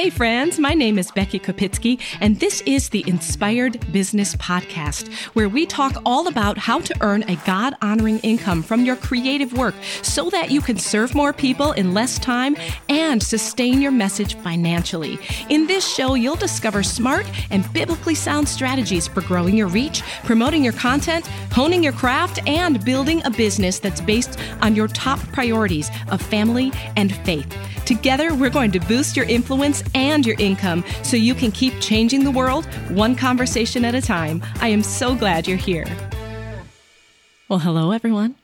Hey, friends, my name is Becky Kopitzke, and this is the Inspired Business Podcast, where we talk all about how to earn a God honoring income from your creative work so that you can serve more people in less time and sustain your message financially. In this show, you'll discover smart and biblically sound strategies for growing your reach, promoting your content, honing your craft, and building a business that's based on your top priorities of family and faith. Together, we're going to boost your influence and your income so you can keep changing the world one conversation at a time. I am so glad you're here. Well, hello, everyone.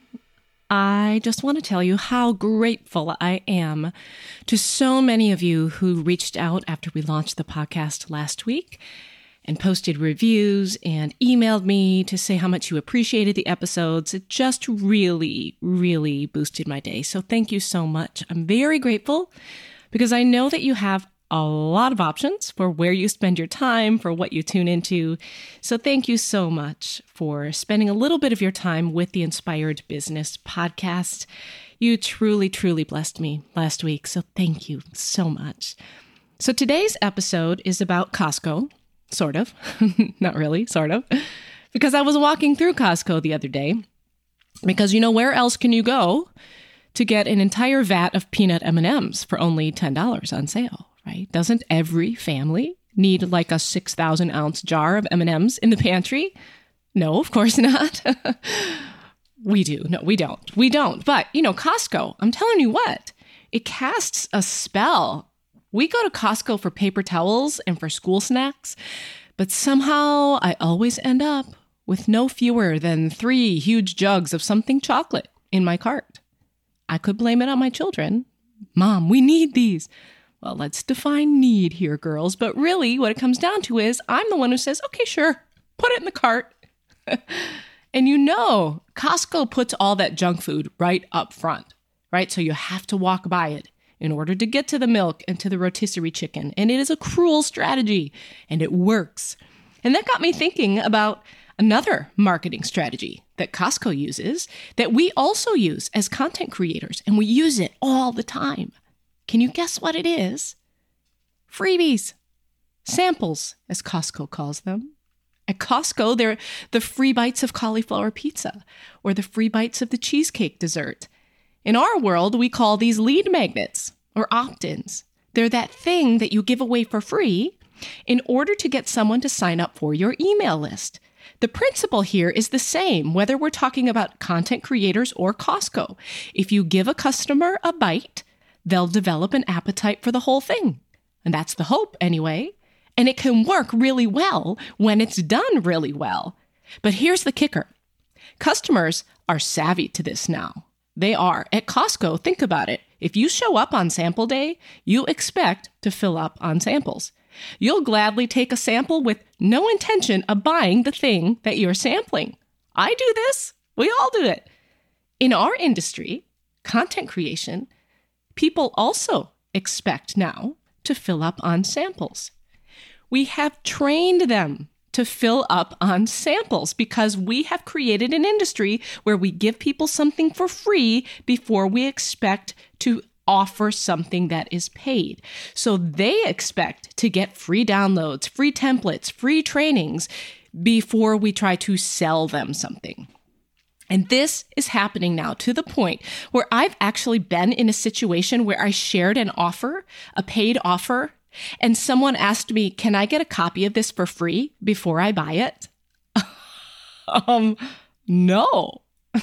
I just want to tell you how grateful I am to so many of you who reached out after we launched the podcast last week and posted reviews and emailed me to say how much you appreciated the episodes. It just really, really boosted my day. So thank you so much. I'm very grateful because I know that you have a lot of options for where you spend your time, for what you tune into. So thank you so much for spending a little bit of your time with the Inspired Business podcast. You truly, truly blessed me last week. So thank you so much. So today's episode is about Costco Sort of. Not really, sort of. Because I was walking through Costco the other day. Because you know where else can you go to get an entire vat of peanut M&Ms for only $10 on sale, right? Doesn't every family need like a 6,000 ounce jar of M&Ms in the pantry? No, of course not. we do. No, we don't. We don't. But, you know, Costco, I'm telling you what, it casts a spell we go to Costco for paper towels and for school snacks, but somehow I always end up with no fewer than three huge jugs of something chocolate in my cart. I could blame it on my children. Mom, we need these. Well, let's define need here, girls. But really, what it comes down to is I'm the one who says, okay, sure, put it in the cart. and you know, Costco puts all that junk food right up front, right? So you have to walk by it in order to get to the milk and to the rotisserie chicken. And it is a cruel strategy, and it works. And that got me thinking about another marketing strategy that Costco uses that we also use as content creators, and we use it all the time. Can you guess what it is? Freebies, samples, as Costco calls them. At Costco, they're the free bites of cauliflower pizza or the free bites of the cheesecake dessert. In our world, we call these lead magnets or opt ins. They're that thing that you give away for free in order to get someone to sign up for your email list. The principle here is the same, whether we're talking about content creators or Costco. If you give a customer a bite, they'll develop an appetite for the whole thing. And that's the hope, anyway. And it can work really well when it's done really well. But here's the kicker customers are savvy to this now. They are. At Costco, think about it. If you show up on sample day, you expect to fill up on samples. You'll gladly take a sample with no intention of buying the thing that you're sampling. I do this. We all do it. In our industry, content creation, people also expect now to fill up on samples. We have trained them to fill up on samples because we have created an industry where we give people something for free before we expect to offer something that is paid. So they expect to get free downloads, free templates, free trainings before we try to sell them something. And this is happening now to the point where I've actually been in a situation where I shared an offer, a paid offer and someone asked me, Can I get a copy of this for free before I buy it? um, no.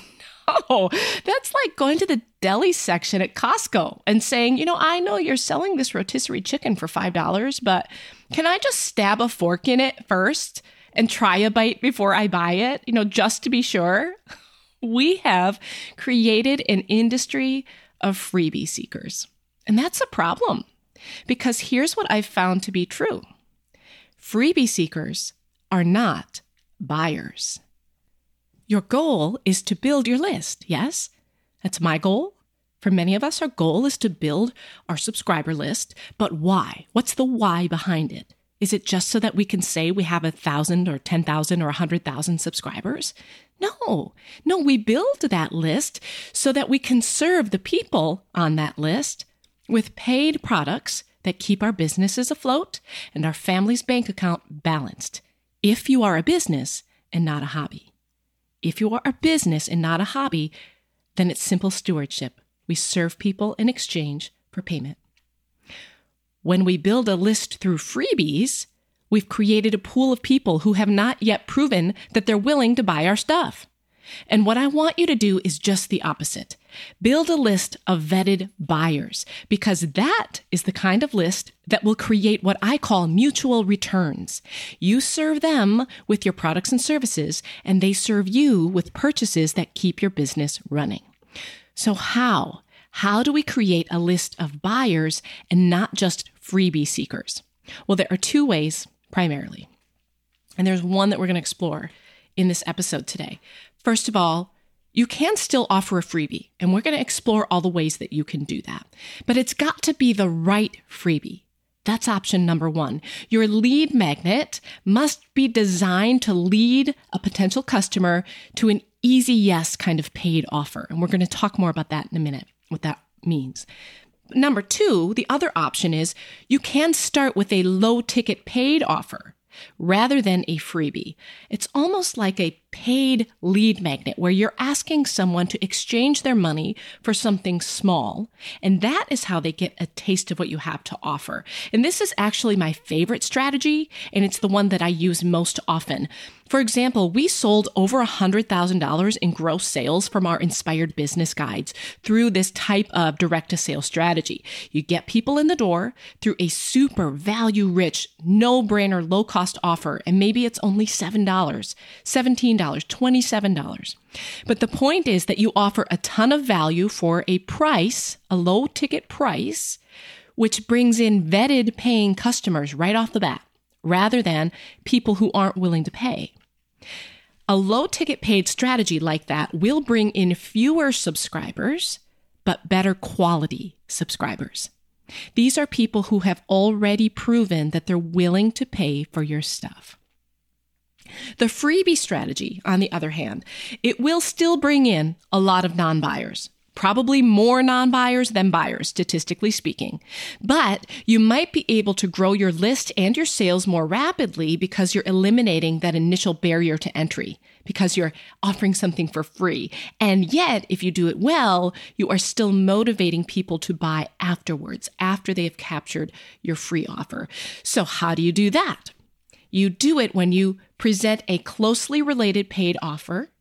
No, that's like going to the deli section at Costco and saying, you know, I know you're selling this rotisserie chicken for $5, but can I just stab a fork in it first and try a bite before I buy it, you know, just to be sure? We have created an industry of freebie seekers. And that's a problem. Because here's what I've found to be true freebie seekers are not buyers. Your goal is to build your list, yes? That's my goal. For many of us, our goal is to build our subscriber list. But why? What's the why behind it? Is it just so that we can say we have a thousand or 10,000 or a hundred thousand subscribers? No, no, we build that list so that we can serve the people on that list with paid products that keep our businesses afloat and our family's bank account balanced. If you are a business and not a hobby. If you are a business and not a hobby, then it's simple stewardship. We serve people in exchange for payment. When we build a list through freebies, we've created a pool of people who have not yet proven that they're willing to buy our stuff. And what I want you to do is just the opposite. Build a list of vetted buyers because that is the kind of list that will create what I call mutual returns. You serve them with your products and services, and they serve you with purchases that keep your business running. So, how? How do we create a list of buyers and not just freebie seekers? Well, there are two ways primarily. And there's one that we're going to explore in this episode today. First of all, you can still offer a freebie, and we're going to explore all the ways that you can do that. But it's got to be the right freebie. That's option number one. Your lead magnet must be designed to lead a potential customer to an easy yes kind of paid offer. And we're going to talk more about that in a minute, what that means. Number two, the other option is you can start with a low ticket paid offer rather than a freebie. It's almost like a paid lead magnet where you're asking someone to exchange their money for something small. And that is how they get a taste of what you have to offer. And this is actually my favorite strategy, and it's the one that I use most often. For example, we sold over $100,000 in gross sales from our inspired business guides through this type of direct to sales strategy. You get people in the door through a super value rich, no brainer, low cost offer, and maybe it's only $7, $17, $27. But the point is that you offer a ton of value for a price, a low ticket price, which brings in vetted paying customers right off the bat rather than people who aren't willing to pay. A low ticket paid strategy like that will bring in fewer subscribers, but better quality subscribers. These are people who have already proven that they're willing to pay for your stuff. The freebie strategy, on the other hand, it will still bring in a lot of non buyers. Probably more non buyers than buyers, statistically speaking. But you might be able to grow your list and your sales more rapidly because you're eliminating that initial barrier to entry, because you're offering something for free. And yet, if you do it well, you are still motivating people to buy afterwards, after they have captured your free offer. So, how do you do that? You do it when you present a closely related paid offer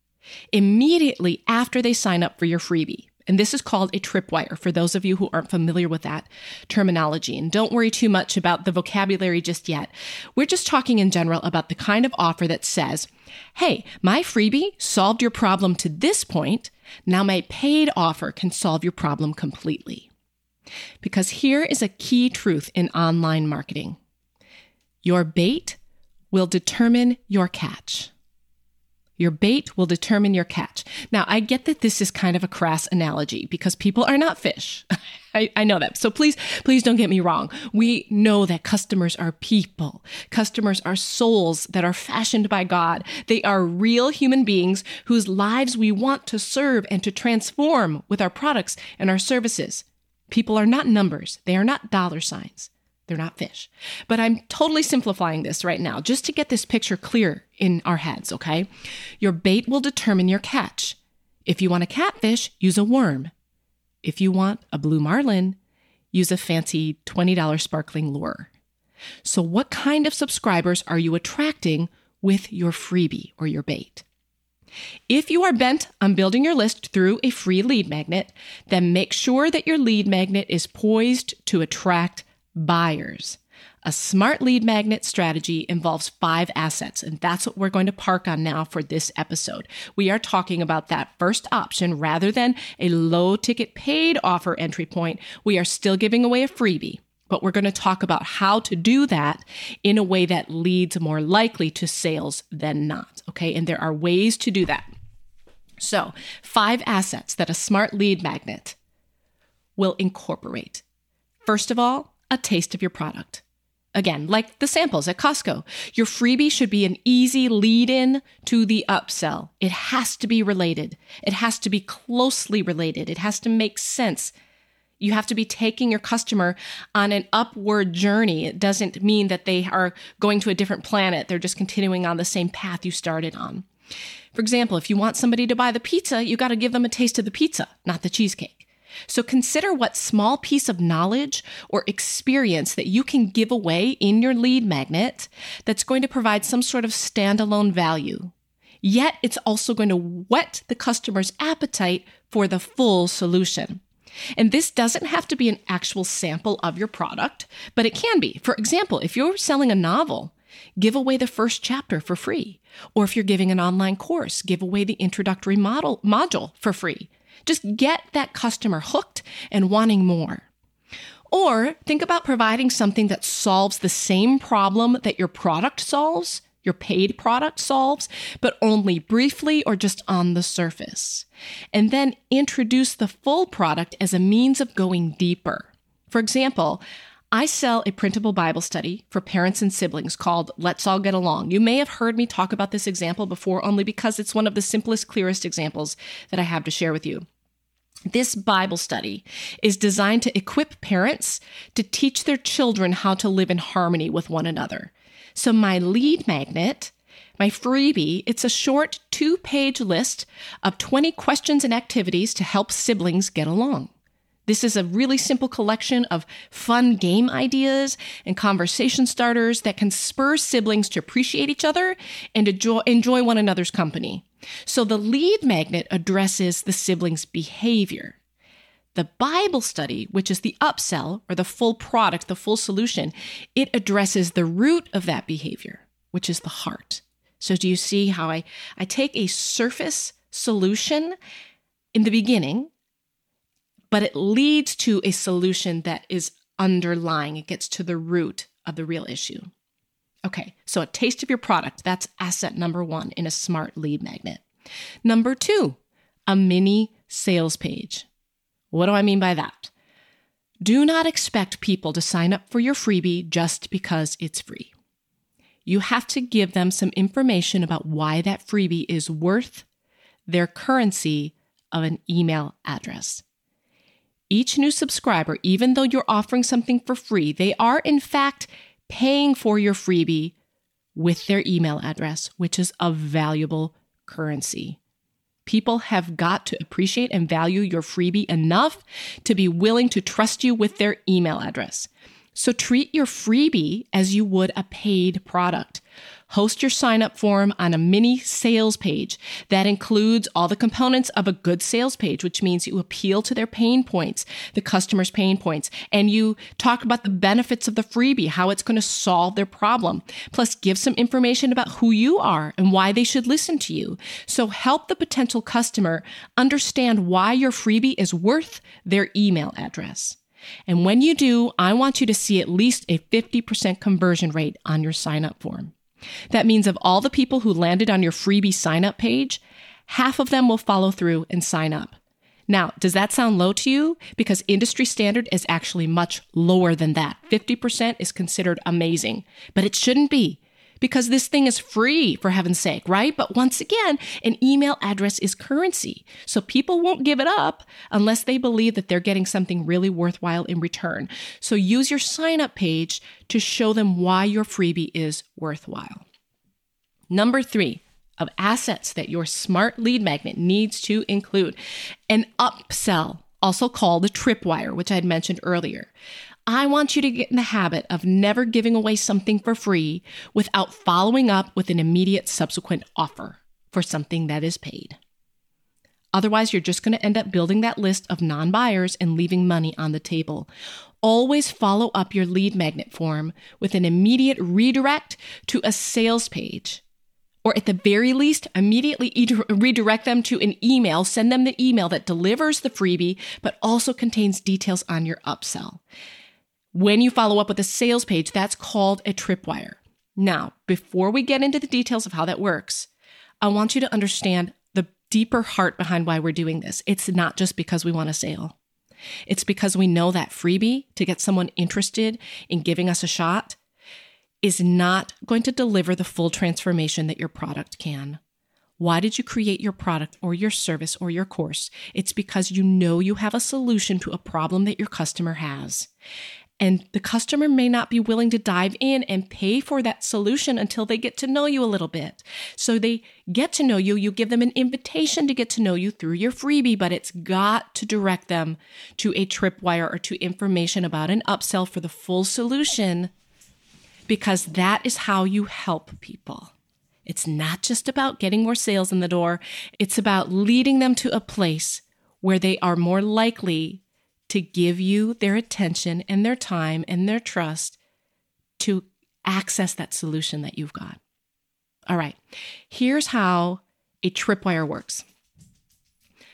immediately after they sign up for your freebie. And this is called a tripwire for those of you who aren't familiar with that terminology. And don't worry too much about the vocabulary just yet. We're just talking in general about the kind of offer that says, Hey, my freebie solved your problem to this point. Now my paid offer can solve your problem completely. Because here is a key truth in online marketing. Your bait will determine your catch. Your bait will determine your catch. Now, I get that this is kind of a crass analogy because people are not fish. I, I, know that. So please, please don't get me wrong. We know that customers are people. Customers are souls that are fashioned by God. They are real human beings whose lives we want to serve and to transform with our products and our services. People are not numbers. They are not dollar signs. They're not fish. But I'm totally simplifying this right now just to get this picture clear in our heads, okay? Your bait will determine your catch. If you want a catfish, use a worm. If you want a blue marlin, use a fancy $20 sparkling lure. So, what kind of subscribers are you attracting with your freebie or your bait? If you are bent on building your list through a free lead magnet, then make sure that your lead magnet is poised to attract buyers. A smart lead magnet strategy involves five assets, and that's what we're going to park on now for this episode. We are talking about that first option rather than a low ticket paid offer entry point. We are still giving away a freebie, but we're going to talk about how to do that in a way that leads more likely to sales than not. Okay, and there are ways to do that. So, five assets that a smart lead magnet will incorporate. First of all, a taste of your product. Again, like the samples at Costco, your freebie should be an easy lead in to the upsell. It has to be related. It has to be closely related. It has to make sense. You have to be taking your customer on an upward journey. It doesn't mean that they are going to a different planet. They're just continuing on the same path you started on. For example, if you want somebody to buy the pizza, you got to give them a taste of the pizza, not the cheesecake. So consider what small piece of knowledge or experience that you can give away in your lead magnet that's going to provide some sort of standalone value. Yet it's also going to whet the customer's appetite for the full solution. And this doesn't have to be an actual sample of your product, but it can be. For example, if you're selling a novel, give away the first chapter for free. Or if you're giving an online course, give away the introductory model, module for free. Just get that customer hooked and wanting more. Or think about providing something that solves the same problem that your product solves your paid product solves, but only briefly or just on the surface. And then introduce the full product as a means of going deeper. For example, I sell a printable Bible study for parents and siblings called Let's All Get Along. You may have heard me talk about this example before only because it's one of the simplest, clearest examples that I have to share with you. This Bible study is designed to equip parents to teach their children how to live in harmony with one another. So my lead magnet, my freebie, it's a short two page list of 20 questions and activities to help siblings get along. This is a really simple collection of fun game ideas and conversation starters that can spur siblings to appreciate each other and enjoy, enjoy one another's company. So the lead magnet addresses the siblings' behavior. The Bible study, which is the upsell or the full product, the full solution, it addresses the root of that behavior, which is the heart. So, do you see how I, I take a surface solution in the beginning, but it leads to a solution that is underlying? It gets to the root of the real issue. Okay, so a taste of your product, that's asset number one in a smart lead magnet. Number two, a mini sales page. What do I mean by that? Do not expect people to sign up for your freebie just because it's free. You have to give them some information about why that freebie is worth their currency of an email address. Each new subscriber, even though you're offering something for free, they are in fact paying for your freebie with their email address, which is a valuable currency. People have got to appreciate and value your freebie enough to be willing to trust you with their email address. So treat your freebie as you would a paid product. Host your sign up form on a mini sales page that includes all the components of a good sales page, which means you appeal to their pain points, the customer's pain points, and you talk about the benefits of the freebie, how it's going to solve their problem. Plus, give some information about who you are and why they should listen to you. So help the potential customer understand why your freebie is worth their email address. And when you do, I want you to see at least a 50% conversion rate on your sign up form. That means of all the people who landed on your freebie sign up page, half of them will follow through and sign up. Now, does that sound low to you? Because industry standard is actually much lower than that. 50% is considered amazing, but it shouldn't be because this thing is free for heaven's sake, right? But once again, an email address is currency. So people won't give it up unless they believe that they're getting something really worthwhile in return. So use your sign up page to show them why your freebie is worthwhile. Number three, of assets that your smart lead magnet needs to include an upsell, also called a tripwire, which I had mentioned earlier. I want you to get in the habit of never giving away something for free without following up with an immediate subsequent offer for something that is paid. Otherwise, you're just going to end up building that list of non buyers and leaving money on the table. Always follow up your lead magnet form with an immediate redirect to a sales page. Or at the very least, immediately redirect them to an email. Send them the email that delivers the freebie, but also contains details on your upsell. When you follow up with a sales page, that's called a tripwire. Now, before we get into the details of how that works, I want you to understand the deeper heart behind why we're doing this. It's not just because we want a sale. It's because we know that freebie to get someone interested in giving us a shot is not going to deliver the full transformation that your product can. Why did you create your product or your service or your course? It's because you know you have a solution to a problem that your customer has. And the customer may not be willing to dive in and pay for that solution until they get to know you a little bit. So they get to know you. You give them an invitation to get to know you through your freebie, but it's got to direct them to a tripwire or to information about an upsell for the full solution because that is how you help people. It's not just about getting more sales in the door. It's about leading them to a place where they are more likely to give you their attention and their time and their trust to access that solution that you've got. All right, here's how a tripwire works.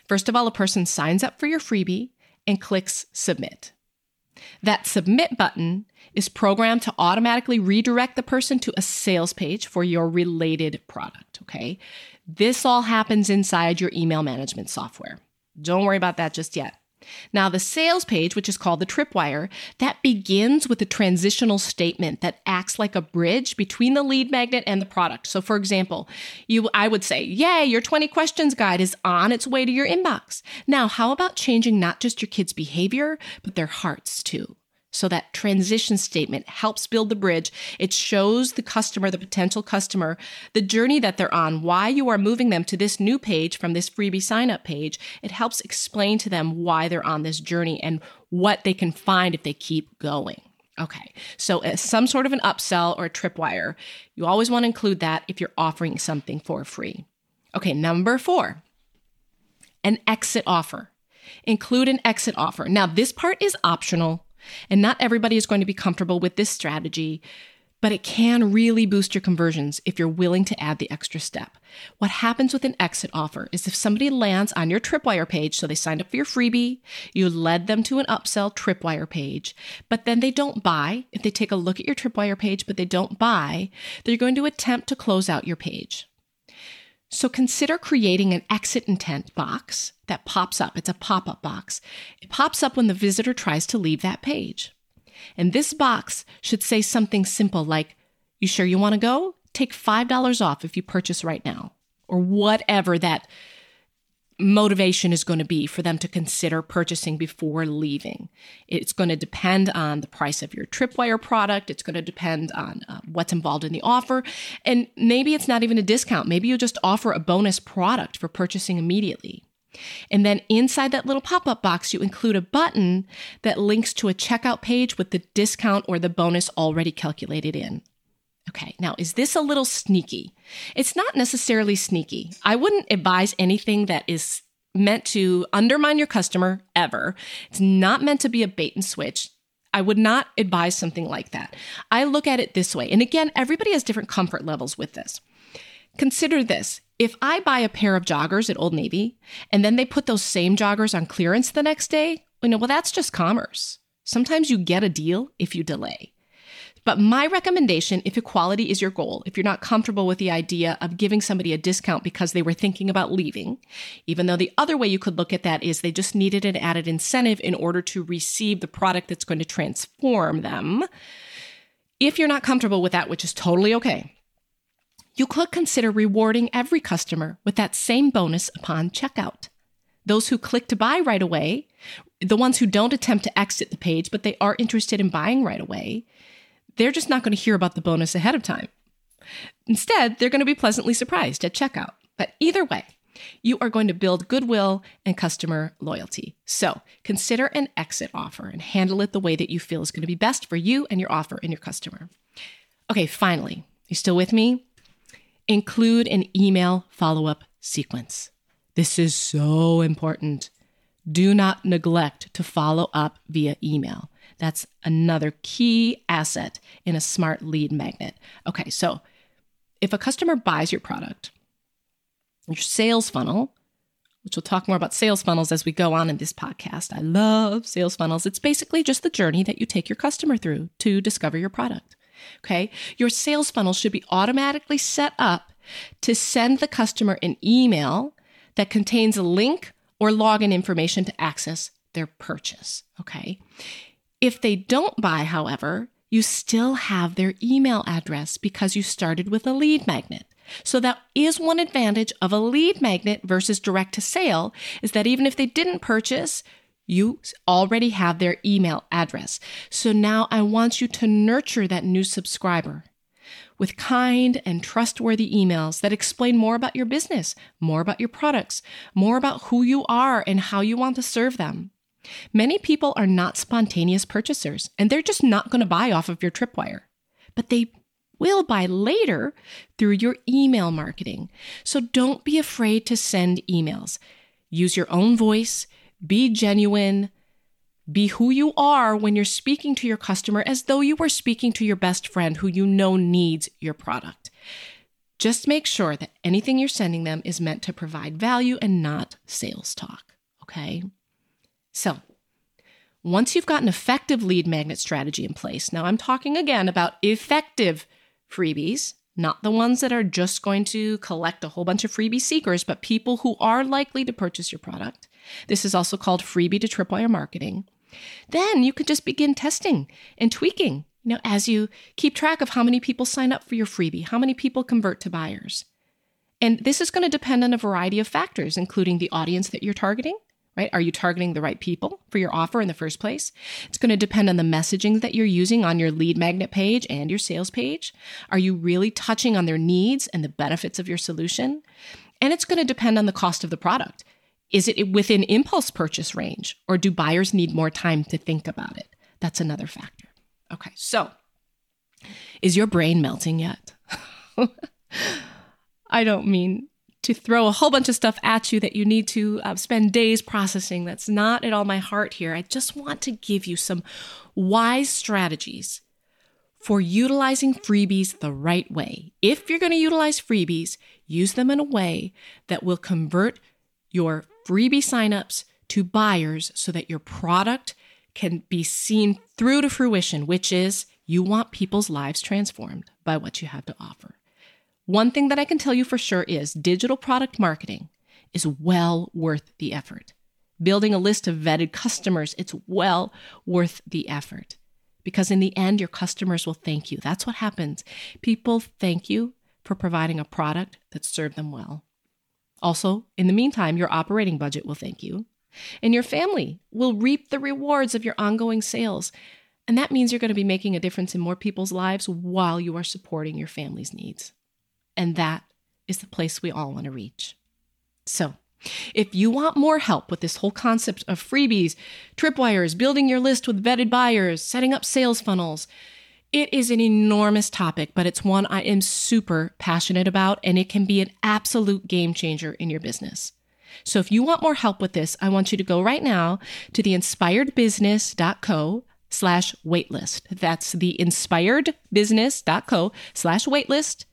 First of all, a person signs up for your freebie and clicks submit. That submit button is programmed to automatically redirect the person to a sales page for your related product. Okay. This all happens inside your email management software. Don't worry about that just yet. Now, the sales page, which is called the tripwire, that begins with a transitional statement that acts like a bridge between the lead magnet and the product. So, for example, you, I would say, Yay, your 20 questions guide is on its way to your inbox. Now, how about changing not just your kids' behavior, but their hearts too? So that transition statement helps build the bridge. It shows the customer, the potential customer, the journey that they're on, why you are moving them to this new page from this freebie sign up page. It helps explain to them why they're on this journey and what they can find if they keep going. Okay, so as some sort of an upsell or a tripwire, you always want to include that if you're offering something for free. Okay, number four, an exit offer. Include an exit offer. Now, this part is optional and not everybody is going to be comfortable with this strategy, but it can really boost your conversions if you're willing to add the extra step. What happens with an exit offer is if somebody lands on your Tripwire page, so they signed up for your freebie, you led them to an upsell Tripwire page, but then they don't buy. If they take a look at your Tripwire page, but they don't buy, they're going to attempt to close out your page. So consider creating an exit intent box that pops up. It's a pop up box. It pops up when the visitor tries to leave that page. And this box should say something simple like, You sure you want to go? Take $5 off if you purchase right now, or whatever that motivation is going to be for them to consider purchasing before leaving. It's going to depend on the price of your Tripwire product. It's going to depend on uh, what's involved in the offer. And maybe it's not even a discount. Maybe you just offer a bonus product for purchasing immediately. And then inside that little pop up box, you include a button that links to a checkout page with the discount or the bonus already calculated in. Okay, now is this a little sneaky? It's not necessarily sneaky. I wouldn't advise anything that is meant to undermine your customer ever. It's not meant to be a bait and switch. I would not advise something like that. I look at it this way. And again, everybody has different comfort levels with this. Consider this. If I buy a pair of joggers at Old Navy and then they put those same joggers on clearance the next day, you know, well, that's just commerce. Sometimes you get a deal if you delay. But my recommendation, if equality is your goal, if you're not comfortable with the idea of giving somebody a discount because they were thinking about leaving, even though the other way you could look at that is they just needed an added incentive in order to receive the product that's going to transform them. If you're not comfortable with that, which is totally okay, you could consider rewarding every customer with that same bonus upon checkout. Those who click to buy right away, the ones who don't attempt to exit the page, but they are interested in buying right away, they're just not going to hear about the bonus ahead of time. Instead, they're going to be pleasantly surprised at checkout. But either way, you are going to build goodwill and customer loyalty. So consider an exit offer and handle it the way that you feel is going to be best for you and your offer and your customer. Okay, finally, you still with me? Include an email follow up sequence. This is so important. Do not neglect to follow up via email. That's another key asset in a smart lead magnet. Okay, so if a customer buys your product, your sales funnel, which we'll talk more about sales funnels as we go on in this podcast. I love sales funnels. It's basically just the journey that you take your customer through to discover your product. Okay. Your sales funnel should be automatically set up to send the customer an email that contains a link or login information to access their purchase. Okay. If they don't buy, however, you still have their email address because you started with a lead magnet. So that is one advantage of a lead magnet versus direct to sale is that even if they didn't purchase, you already have their email address. So now I want you to nurture that new subscriber with kind and trustworthy emails that explain more about your business, more about your products, more about who you are and how you want to serve them. Many people are not spontaneous purchasers and they're just not going to buy off of your tripwire, but they will buy later through your email marketing. So don't be afraid to send emails. Use your own voice, be genuine, be who you are when you're speaking to your customer as though you were speaking to your best friend who you know needs your product. Just make sure that anything you're sending them is meant to provide value and not sales talk. Okay? So, once you've got an effective lead magnet strategy in place, now I'm talking again about effective freebies, not the ones that are just going to collect a whole bunch of freebie seekers, but people who are likely to purchase your product. This is also called freebie to tripwire marketing. Then you could just begin testing and tweaking, you know, as you keep track of how many people sign up for your freebie, how many people convert to buyers. And this is going to depend on a variety of factors, including the audience that you're targeting, right? Are you targeting the right people for your offer in the first place? It's going to depend on the messaging that you're using on your lead magnet page and your sales page. Are you really touching on their needs and the benefits of your solution? And it's going to depend on the cost of the product. Is it within impulse purchase range or do buyers need more time to think about it? That's another factor. Okay, so is your brain melting yet? I don't mean to throw a whole bunch of stuff at you that you need to uh, spend days processing. That's not at all my heart here. I just want to give you some wise strategies for utilizing freebies the right way. If you're going to utilize freebies, use them in a way that will convert your freebie signups to buyers so that your product can be seen through to fruition, which is you want people's lives transformed by what you have to offer. One thing that I can tell you for sure is digital product marketing is well worth the effort. Building a list of vetted customers, it's well worth the effort because in the end, your customers will thank you. That's what happens. People thank you for providing a product that served them well. Also, in the meantime, your operating budget will thank you, and your family will reap the rewards of your ongoing sales. And that means you're going to be making a difference in more people's lives while you are supporting your family's needs. And that is the place we all want to reach. So, if you want more help with this whole concept of freebies, tripwires, building your list with vetted buyers, setting up sales funnels, it is an enormous topic, but it's one I am super passionate about, and it can be an absolute game changer in your business. So if you want more help with this, I want you to go right now to the inspiredbusiness.co slash waitlist. That's the inspiredbusiness.co slash waitlist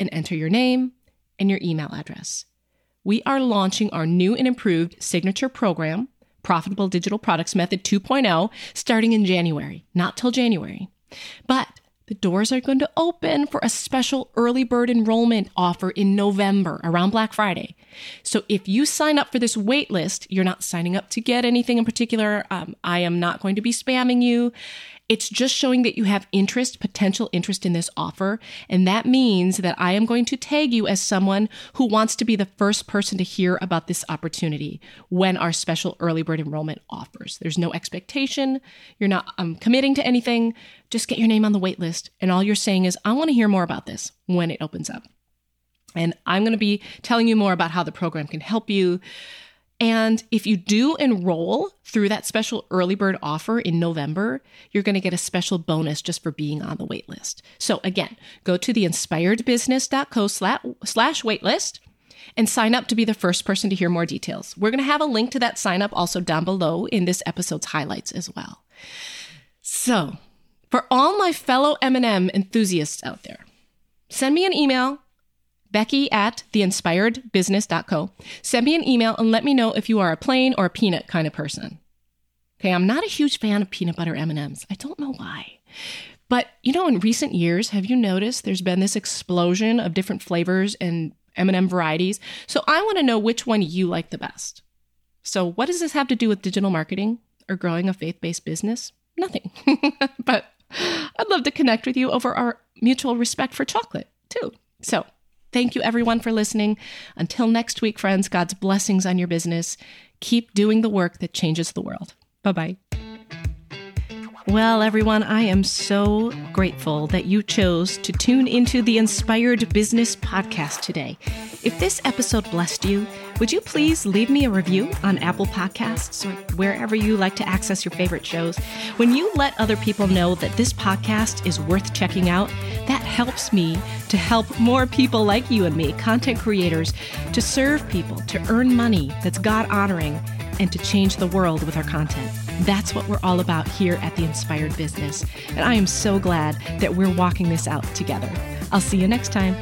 and enter your name and your email address. We are launching our new and improved signature program, Profitable Digital Products Method 2.0, starting in January, not till January. But the doors are going to open for a special early bird enrollment offer in November around Black Friday. So if you sign up for this wait list, you're not signing up to get anything in particular. Um, I am not going to be spamming you. It's just showing that you have interest, potential interest in this offer. And that means that I am going to tag you as someone who wants to be the first person to hear about this opportunity when our special early bird enrollment offers. There's no expectation. You're not um, committing to anything. Just get your name on the wait list. And all you're saying is, I want to hear more about this when it opens up. And I'm going to be telling you more about how the program can help you and if you do enroll through that special early bird offer in November, you're going to get a special bonus just for being on the waitlist. So again, go to the inspiredbusiness.co slash waitlist and sign up to be the first person to hear more details. We're going to have a link to that sign up also down below in this episode's highlights as well. So, for all my fellow M&M enthusiasts out there, send me an email Becky at theinspiredbusiness.co. Send me an email and let me know if you are a plain or a peanut kind of person. Okay, I'm not a huge fan of peanut butter M&Ms. I don't know why. But, you know, in recent years, have you noticed there's been this explosion of different flavors and M&M varieties? So I want to know which one you like the best. So what does this have to do with digital marketing or growing a faith-based business? Nothing. but I'd love to connect with you over our mutual respect for chocolate, too. So Thank you, everyone, for listening. Until next week, friends, God's blessings on your business. Keep doing the work that changes the world. Bye bye. Well, everyone, I am so grateful that you chose to tune into the Inspired Business Podcast today. If this episode blessed you, would you please leave me a review on Apple Podcasts or wherever you like to access your favorite shows? When you let other people know that this podcast is worth checking out, that helps me to help more people like you and me, content creators, to serve people, to earn money that's God honoring, and to change the world with our content. That's what we're all about here at The Inspired Business. And I am so glad that we're walking this out together. I'll see you next time.